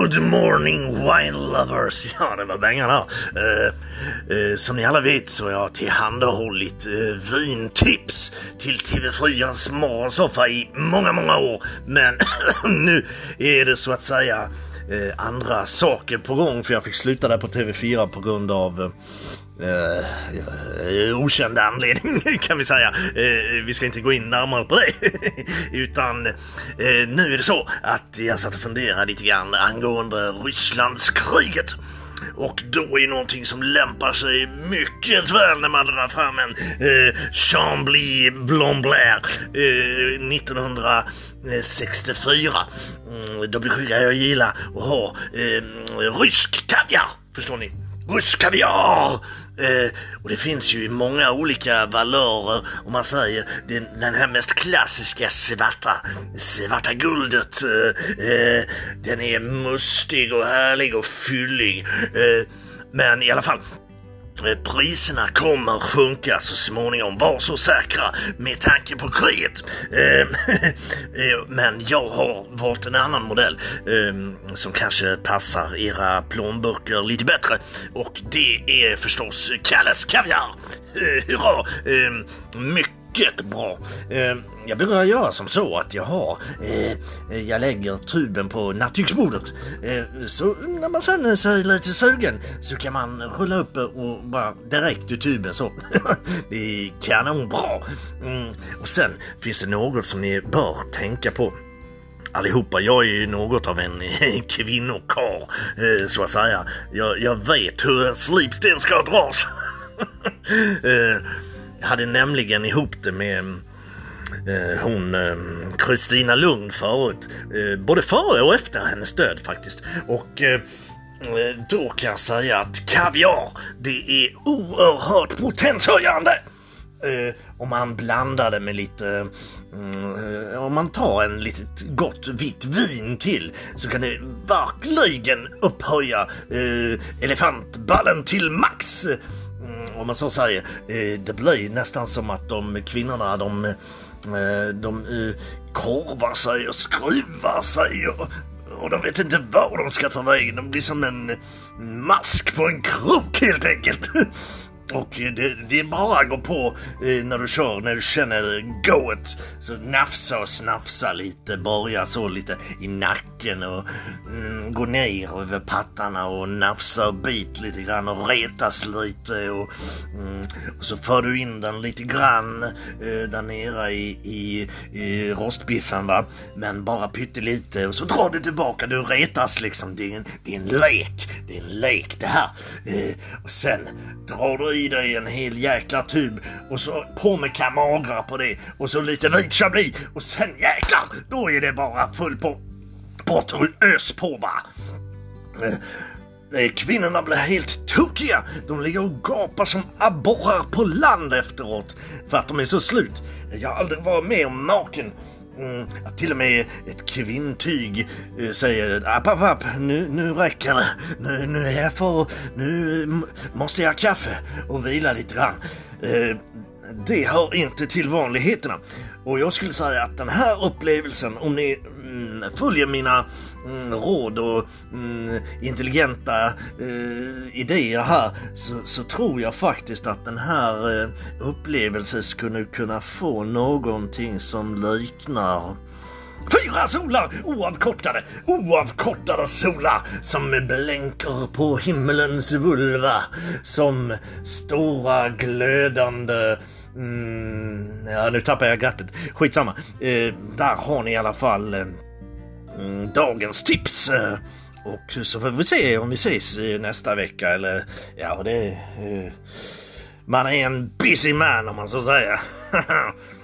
Good morning wine lovers! Ja, det var bängarna. Eh, eh, som ni alla vet så har jag tillhandahållit eh, vintips till TV4s morgonsoffa i många, många år. Men nu är det så att säga eh, andra saker på gång för jag fick sluta där på TV4 på grund av eh, Uh, okänd anledning kan vi säga. Uh, vi ska inte gå in närmare på det. Utan uh, nu är det så att jag satt och funderade lite grann angående Rysslandskriget. Och då är någonting som lämpar sig mycket väl när man drar fram en eh, Chambly Blomblair eh, 1964. Mm, då brukar jag gilla att ha eh, rysk kaviar, förstår ni? Buskaviar! Eh, och det finns ju i många olika valörer om man säger den, den här mest klassiska svarta, svarta guldet. Eh, eh, den är mustig och härlig och fyllig. Eh, men i alla fall, priserna kommer sjunka så småningom, var så säkra med tanke på kriget. Ehm, eh, men jag har valt en annan modell ehm, som kanske passar era plånböcker lite bättre och det är förstås Kalles Kaviar. Hurra! Ehm, mycket mycket bra. Eh, jag brukar göra som så att jag har, eh, eh, jag lägger tuben på nattduksbordet. Så när man känner sig lite sugen så kan man rulla upp och bara direkt ur tuben så. det är kanonbra. Mm, och sen finns det något som ni bör tänka på allihopa. Jag är ju något av en kvinnokar så att säga. Jag, jag vet hur en slipsten ska dras. Hade nämligen ihop det med eh, hon Kristina eh, Lugn förut. Eh, både före och efter hennes död faktiskt. Och eh, eh, då kan jag säga att kaviar, det är oerhört potenshöjande. Eh, om man blandar det med lite, mm, eh, om man tar en litet gott vitt vin till så kan det verkligen upphöja eh, elefantballen till max om man så säger. Eh, det blir nästan som att de kvinnorna de, eh, de eh, korvar sig och skruvar sig och, och de vet inte var de ska ta vägen. De blir som en mask på en krok helt enkelt. Och det, det är bara att gå på eh, när du kör, när du känner goet. Så nafsa och snafsa lite, börja så lite i nacken och mm, gå ner över pattarna och nafsa och bit lite grann och retas lite och, mm, och så för du in den lite grann eh, där nere i, i, i rostbiffen va. Men bara pyttelite och så drar du tillbaka, du retas liksom. Det är en, det är en lek, det är en lek det här. Eh, och sen drar du i dig en hel jäkla tub och så på med kamagra på det och så lite vit chablis och sen jäklar, då är det bara full på bort och ös på va. Eh, kvinnorna blir helt tokiga. De ligger och gapar som abborrar på land efteråt för att de är så slut. Jag har aldrig varit med om maken Mm, till och med ett kvinntyg eh, säger app, app, app, nu, nu räcker det. Nu, nu är jag för, nu måste jag ha kaffe och vila lite grann. Eh, det hör inte till vanligheterna. Och jag skulle säga att den här upplevelsen, om ni Mm, följer mina mm, råd och mm, intelligenta eh, idéer här så, så, tror jag faktiskt att den här eh, upplevelsen skulle kunna få någonting som liknar Fyra solar oavkortade, oavkortade solar som blänker på himmelens vulva som stora glödande Mm, ja, nu tappar jag greppet. Skitsamma. Eh, där har ni i alla fall eh, mm, dagens tips. Eh, och så får vi se om vi ses eh, nästa vecka eller ja, det... Eh, man är en busy man om man så säger.